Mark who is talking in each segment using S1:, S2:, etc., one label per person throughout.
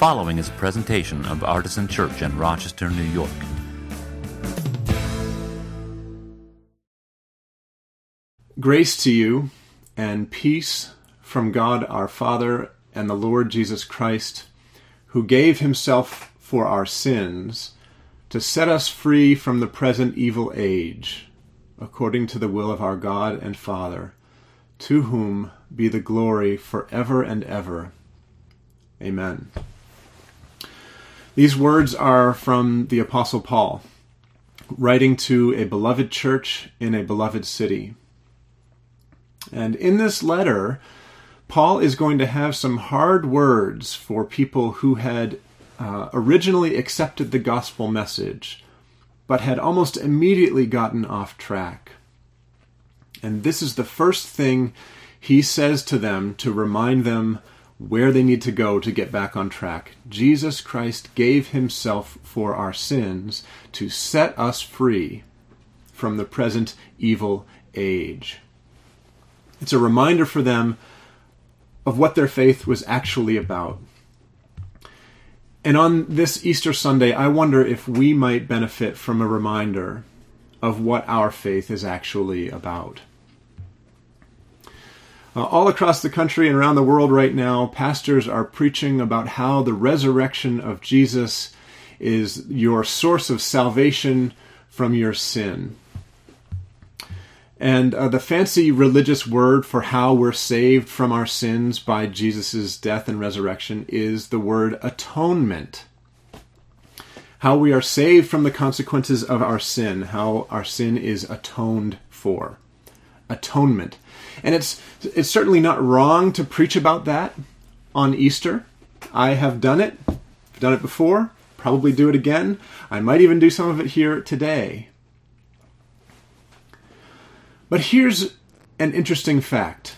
S1: following is a presentation of Artisan Church in Rochester, New York.
S2: Grace to you and peace from God our Father and the Lord Jesus Christ, who gave himself for our sins to set us free from the present evil age, according to the will of our God and Father, to whom be the glory for ever and ever. Amen. These words are from the Apostle Paul, writing to a beloved church in a beloved city. And in this letter, Paul is going to have some hard words for people who had uh, originally accepted the gospel message, but had almost immediately gotten off track. And this is the first thing he says to them to remind them where they need to go to get back on track. Jesus Christ gave himself for our sins to set us free from the present evil age. It's a reminder for them of what their faith was actually about. And on this Easter Sunday, I wonder if we might benefit from a reminder of what our faith is actually about. Uh, all across the country and around the world right now, pastors are preaching about how the resurrection of Jesus is your source of salvation from your sin. And uh, the fancy religious word for how we're saved from our sins by Jesus' death and resurrection is the word atonement. How we are saved from the consequences of our sin, how our sin is atoned for. Atonement. And it's it's certainly not wrong to preach about that on Easter. I have done it. I've done it before. Probably do it again. I might even do some of it here today. But here's an interesting fact.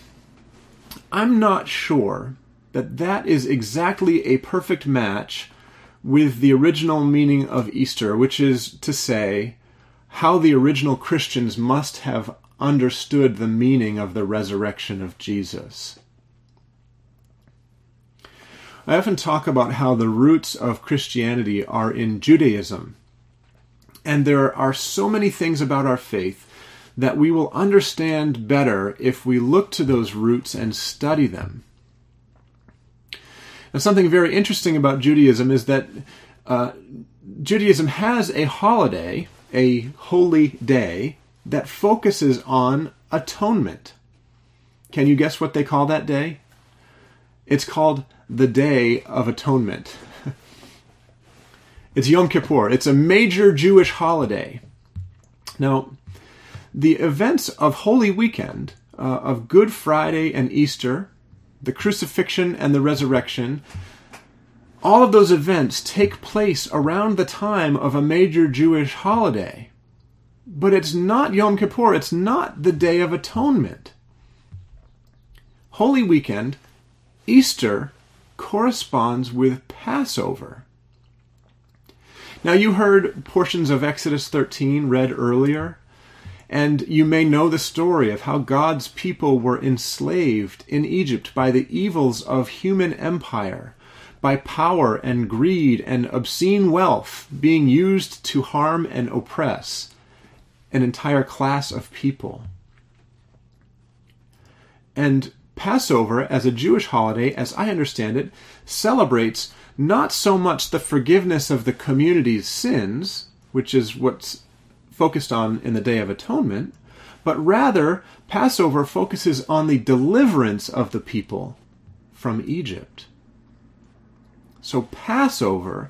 S2: I'm not sure that that is exactly a perfect match with the original meaning of Easter, which is to say, how the original Christians must have understood the meaning of the resurrection of Jesus. I often talk about how the roots of Christianity are in Judaism. And there are so many things about our faith that we will understand better if we look to those roots and study them. Now, something very interesting about Judaism is that uh, Judaism has a holiday, a holy day, that focuses on atonement. Can you guess what they call that day? It's called the Day of Atonement. it's Yom Kippur. It's a major Jewish holiday. Now, the events of Holy Weekend, uh, of Good Friday and Easter, the crucifixion and the resurrection, all of those events take place around the time of a major Jewish holiday. But it's not Yom Kippur, it's not the Day of Atonement. Holy Weekend, Easter, corresponds with Passover. Now, you heard portions of Exodus 13 read earlier, and you may know the story of how God's people were enslaved in Egypt by the evils of human empire, by power and greed and obscene wealth being used to harm and oppress an entire class of people. And Passover, as a Jewish holiday, as I understand it, celebrates not so much the forgiveness of the community's sins, which is what's focused on in the Day of Atonement, but rather Passover focuses on the deliverance of the people from Egypt. So Passover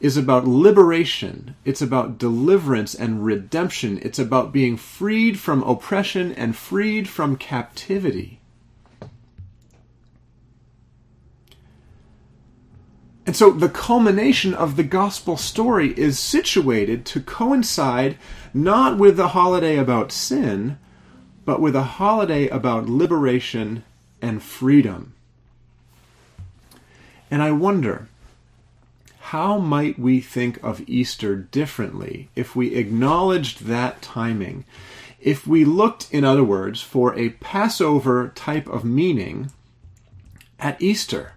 S2: is about liberation. It's about deliverance and redemption. It's about being freed from oppression and freed from captivity. And so the culmination of the gospel story is situated to coincide not with the holiday about sin, but with a holiday about liberation and freedom. And I wonder, how might we think of Easter differently if we acknowledged that timing? If we looked, in other words, for a Passover type of meaning at Easter?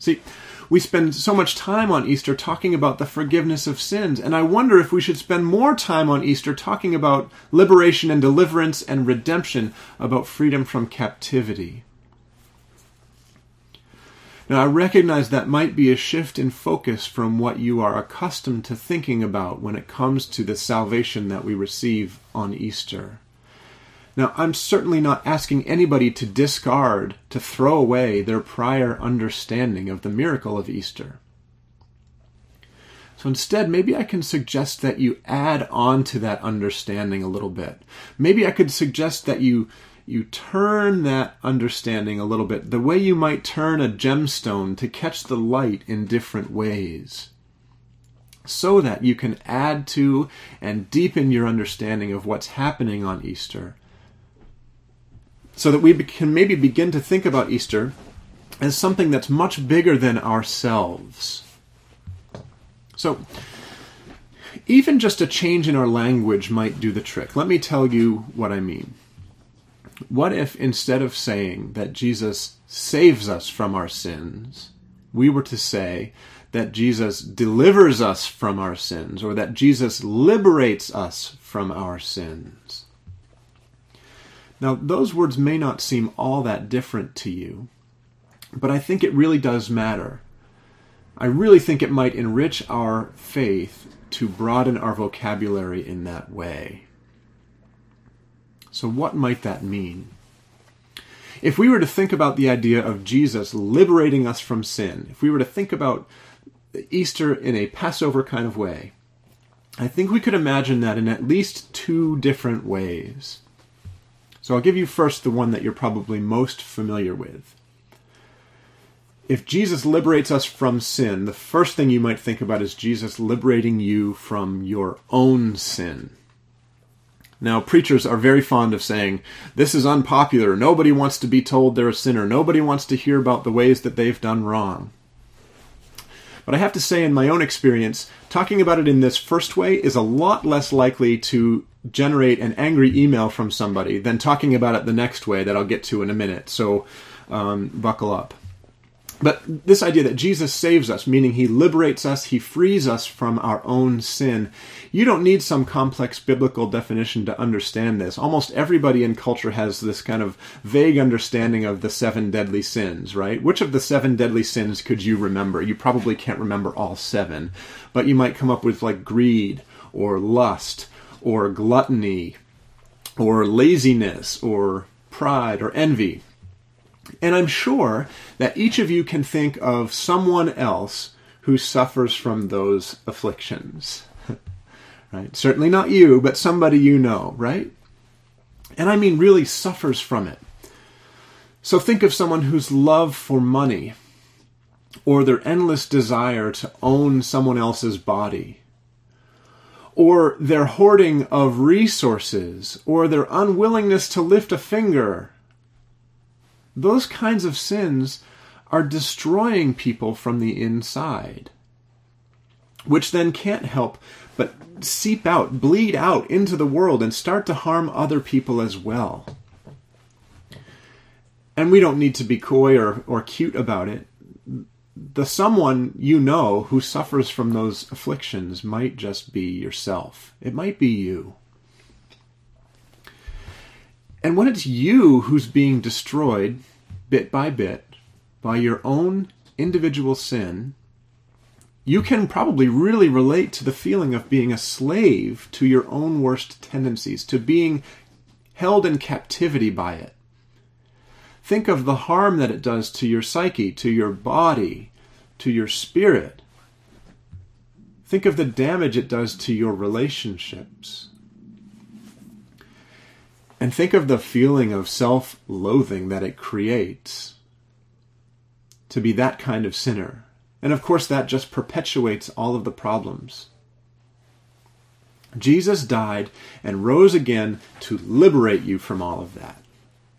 S2: See, we spend so much time on Easter talking about the forgiveness of sins, and I wonder if we should spend more time on Easter talking about liberation and deliverance and redemption, about freedom from captivity. Now, I recognize that might be a shift in focus from what you are accustomed to thinking about when it comes to the salvation that we receive on Easter. Now, I'm certainly not asking anybody to discard, to throw away their prior understanding of the miracle of Easter. So instead, maybe I can suggest that you add on to that understanding a little bit. Maybe I could suggest that you you turn that understanding a little bit, the way you might turn a gemstone to catch the light in different ways, so that you can add to and deepen your understanding of what's happening on Easter, so that we can maybe begin to think about Easter as something that's much bigger than ourselves. So, even just a change in our language might do the trick. Let me tell you what I mean. What if instead of saying that Jesus saves us from our sins, we were to say that Jesus delivers us from our sins or that Jesus liberates us from our sins? Now, those words may not seem all that different to you, but I think it really does matter. I really think it might enrich our faith to broaden our vocabulary in that way. So, what might that mean? If we were to think about the idea of Jesus liberating us from sin, if we were to think about Easter in a Passover kind of way, I think we could imagine that in at least two different ways. So I'll give you first the one that you're probably most familiar with. If Jesus liberates us from sin, the first thing you might think about is Jesus liberating you from your own sin. Now, preachers are very fond of saying, This is unpopular. Nobody wants to be told they're a sinner. Nobody wants to hear about the ways that they've done wrong. But I have to say, in my own experience, talking about it in this first way is a lot less likely to generate an angry email from somebody than talking about it the next way that I'll get to in a minute. So um, buckle up. But this idea that Jesus saves us, meaning he liberates us, he frees us from our own sin, you don't need some complex biblical definition to understand this. Almost everybody in culture has this kind of vague understanding of the seven deadly sins, right? Which of the seven deadly sins could you remember? You probably can't remember all seven, but you might come up with like greed or lust or gluttony or laziness or pride or envy and I'm sure that each of you can think of someone else who suffers from those afflictions. right? Certainly not you, but somebody you know, right? And I mean really suffers from it. So think of someone whose love for money or their endless desire to own someone else's body or their hoarding of resources or their unwillingness to lift a finger those kinds of sins are destroying people from the inside, which then can't help but seep out, bleed out into the world, and start to harm other people as well. And we don't need to be coy or, or cute about it. The someone you know who suffers from those afflictions might just be yourself. It might be you. And when it's you who's being destroyed, bit by bit, by your own individual sin, you can probably really relate to the feeling of being a slave to your own worst tendencies, to being held in captivity by it. Think of the harm that it does to your psyche, to your body, to your spirit. Think of the damage it does to your relationships. And think of the feeling of self loathing that it creates to be that kind of sinner. And of course, that just perpetuates all of the problems. Jesus died and rose again to liberate you from all of that.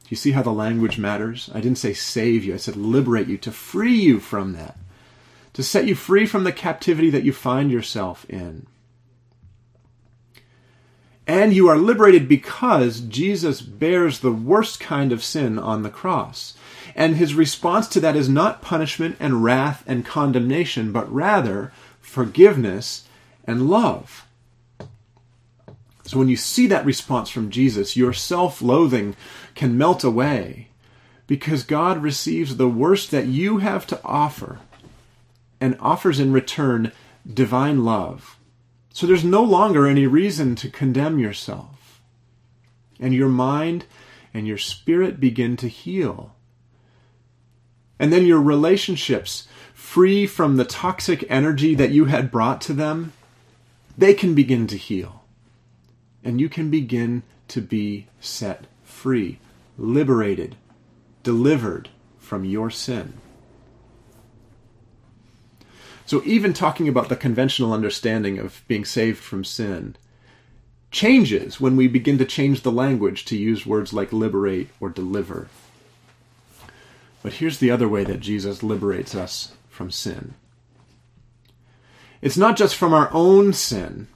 S2: You see how the language matters? I didn't say save you, I said liberate you, to free you from that, to set you free from the captivity that you find yourself in. And you are liberated because Jesus bears the worst kind of sin on the cross. And his response to that is not punishment and wrath and condemnation, but rather forgiveness and love. So when you see that response from Jesus, your self loathing can melt away because God receives the worst that you have to offer and offers in return divine love. So there's no longer any reason to condemn yourself. And your mind and your spirit begin to heal. And then your relationships, free from the toxic energy that you had brought to them, they can begin to heal. And you can begin to be set free, liberated, delivered from your sin. So, even talking about the conventional understanding of being saved from sin changes when we begin to change the language to use words like liberate or deliver. But here's the other way that Jesus liberates us from sin it's not just from our own sin,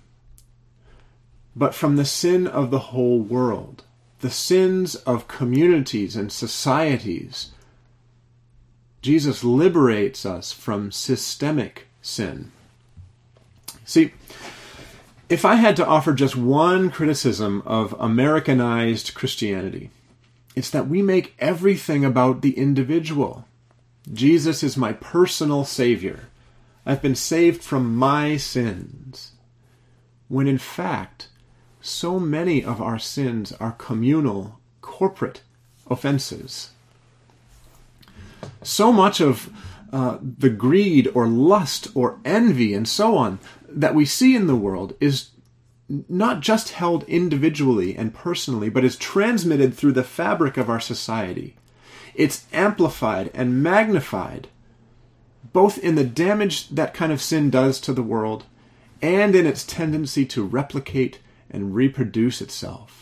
S2: but from the sin of the whole world, the sins of communities and societies Jesus liberates us from systemic sin. See, if I had to offer just one criticism of Americanized Christianity, it's that we make everything about the individual. Jesus is my personal Savior. I've been saved from my sins. When in fact, so many of our sins are communal, corporate offenses so much of uh, the greed or lust or envy and so on that we see in the world is not just held individually and personally, but is transmitted through the fabric of our society. It's amplified and magnified, both in the damage that kind of sin does to the world and in its tendency to replicate and reproduce itself.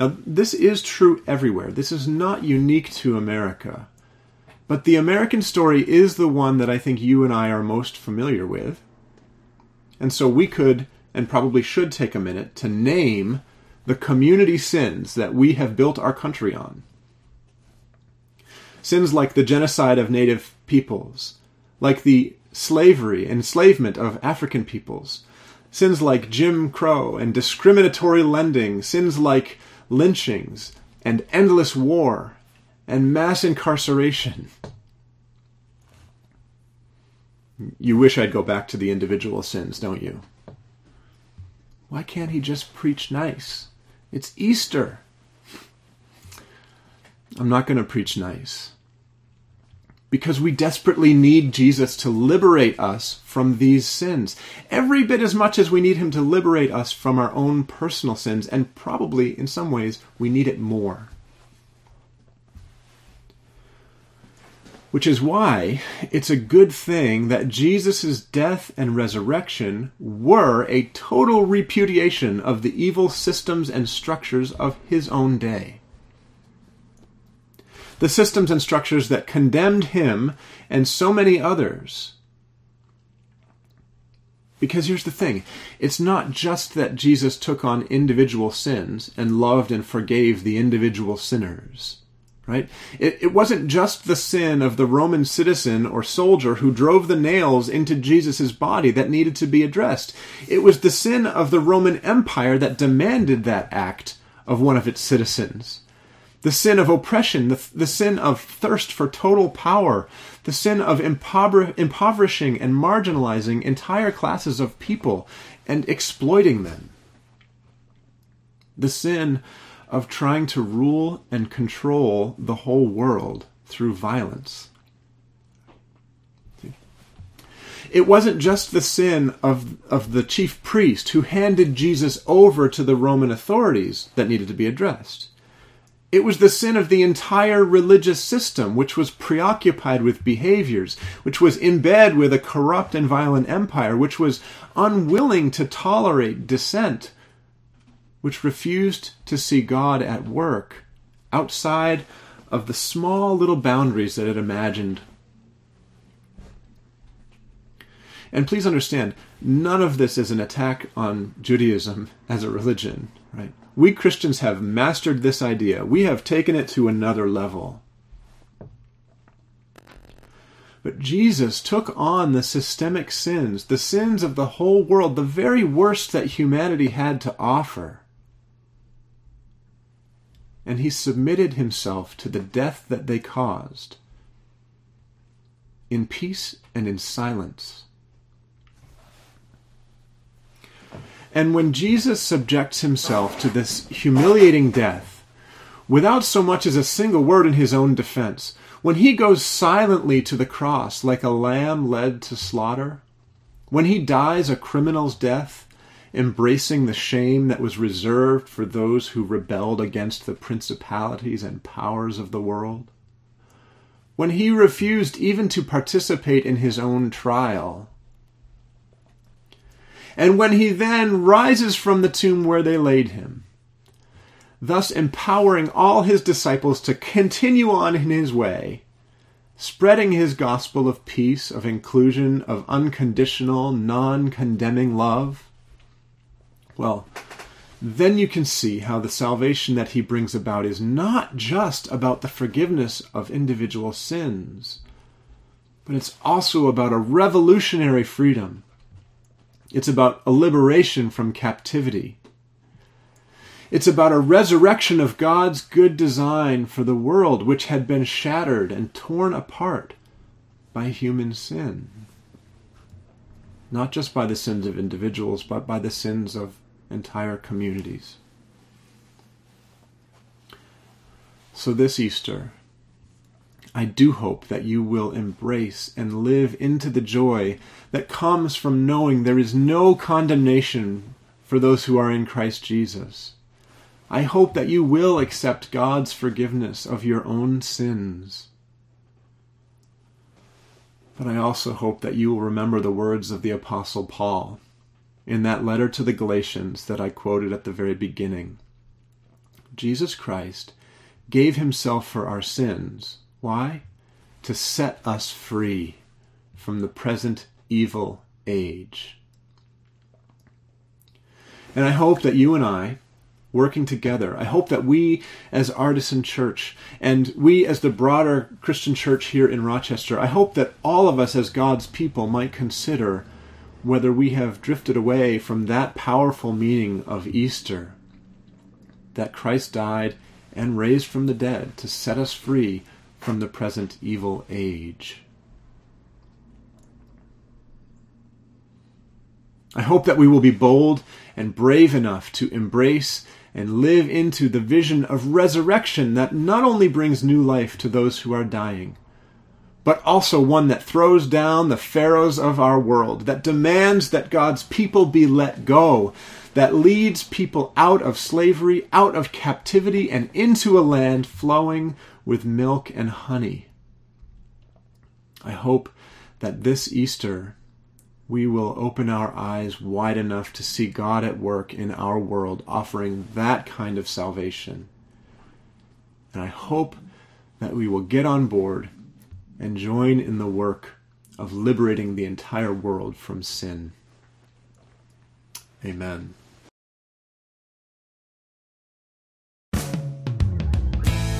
S2: Now, this is true everywhere. This is not unique to America. But the American story is the one that I think you and I are most familiar with. And so we could and probably should take a minute to name the community sins that we have built our country on. Sins like the genocide of native peoples, like the slavery, enslavement of African peoples, sins like Jim Crow and discriminatory lending, sins like lynchings, and endless war, and mass incarceration. You wish I'd go back to the individual sins, don't you? Why can't he just preach nice? It's Easter. I'm not going to preach nice because we desperately need Jesus to liberate us from these sins. Every bit as much as we need him to liberate us from our own personal sins, and probably in some ways we need it more. Which is why it's a good thing that Jesus' death and resurrection were a total repudiation of the evil systems and structures of his own day the systems and structures that condemned him and so many others. Because here's the thing it's not just that Jesus took on individual sins and loved and forgave the individual sinners. Right? It, it wasn't just the sin of the Roman citizen or soldier who drove the nails into Jesus' body that needed to be addressed. It was the sin of the Roman Empire that demanded that act of one of its citizens the sin of oppression, the, the sin of thirst for total power, the sin of impover- impoverishing and marginalizing entire classes of people and exploiting them, the sin of trying to rule and control the whole world through violence. It wasn't just the sin of, of the chief priest who handed Jesus over to the Roman authorities that needed to be addressed. It was the sin of the entire religious system, which was preoccupied with behaviors, which was in bed with a corrupt and violent empire, which was unwilling to tolerate dissent, which refused to see God at work outside of the small little boundaries that it imagined. And please understand, none of this is an attack on Judaism as a religion, right? We Christians have mastered this idea. We have taken it to another level. But Jesus took on the systemic sins, the sins of the whole world, the very worst that humanity had to offer. And he submitted himself to the death that they caused in peace and in silence. And when Jesus subjects himself to this humiliating death, without so much as a single word in his own defense, when he goes silently to the cross like a lamb led to slaughter, when he dies a criminal's death, embracing the shame that was reserved for those who rebelled against the principalities and powers of the world, when he refused even to participate in his own trial, and when he then rises from the tomb where they laid him, thus empowering all his disciples to continue on in his way, spreading his gospel of peace, of inclusion, of unconditional, non condemning love. Well, then you can see how the salvation that he brings about is not just about the forgiveness of individual sins, but it's also about a revolutionary freedom it's about a liberation from captivity. It's about a resurrection of God's good design for the world, which had been shattered and torn apart by human sin. Not just by the sins of individuals, but by the sins of entire communities. So, this Easter, I do hope that you will embrace and live into the joy that comes from knowing there is no condemnation for those who are in Christ Jesus. I hope that you will accept God's forgiveness of your own sins. But I also hope that you will remember the words of the Apostle Paul in that letter to the Galatians that I quoted at the very beginning. Jesus Christ gave himself for our sins why? To set us free from the present evil age. And I hope that you and I, working together, I hope that we as Artisan Church and we as the broader Christian church here in Rochester, I hope that all of us as God's people might consider whether we have drifted away from that powerful meaning of Easter that Christ died and raised from the dead to set us free from the present evil age. I hope that we will be bold and brave enough to embrace and live into the vision of resurrection that not only brings new life to those who are dying, but also one that throws down the pharaohs of our world, that demands that God's people be let go, that leads people out of slavery, out of captivity, and into a land flowing with milk and honey. I hope that this Easter we will open our eyes wide enough to see God at work in our world, offering that kind of salvation. And I hope that we will get on board and join in the work of liberating the entire world from sin. Amen.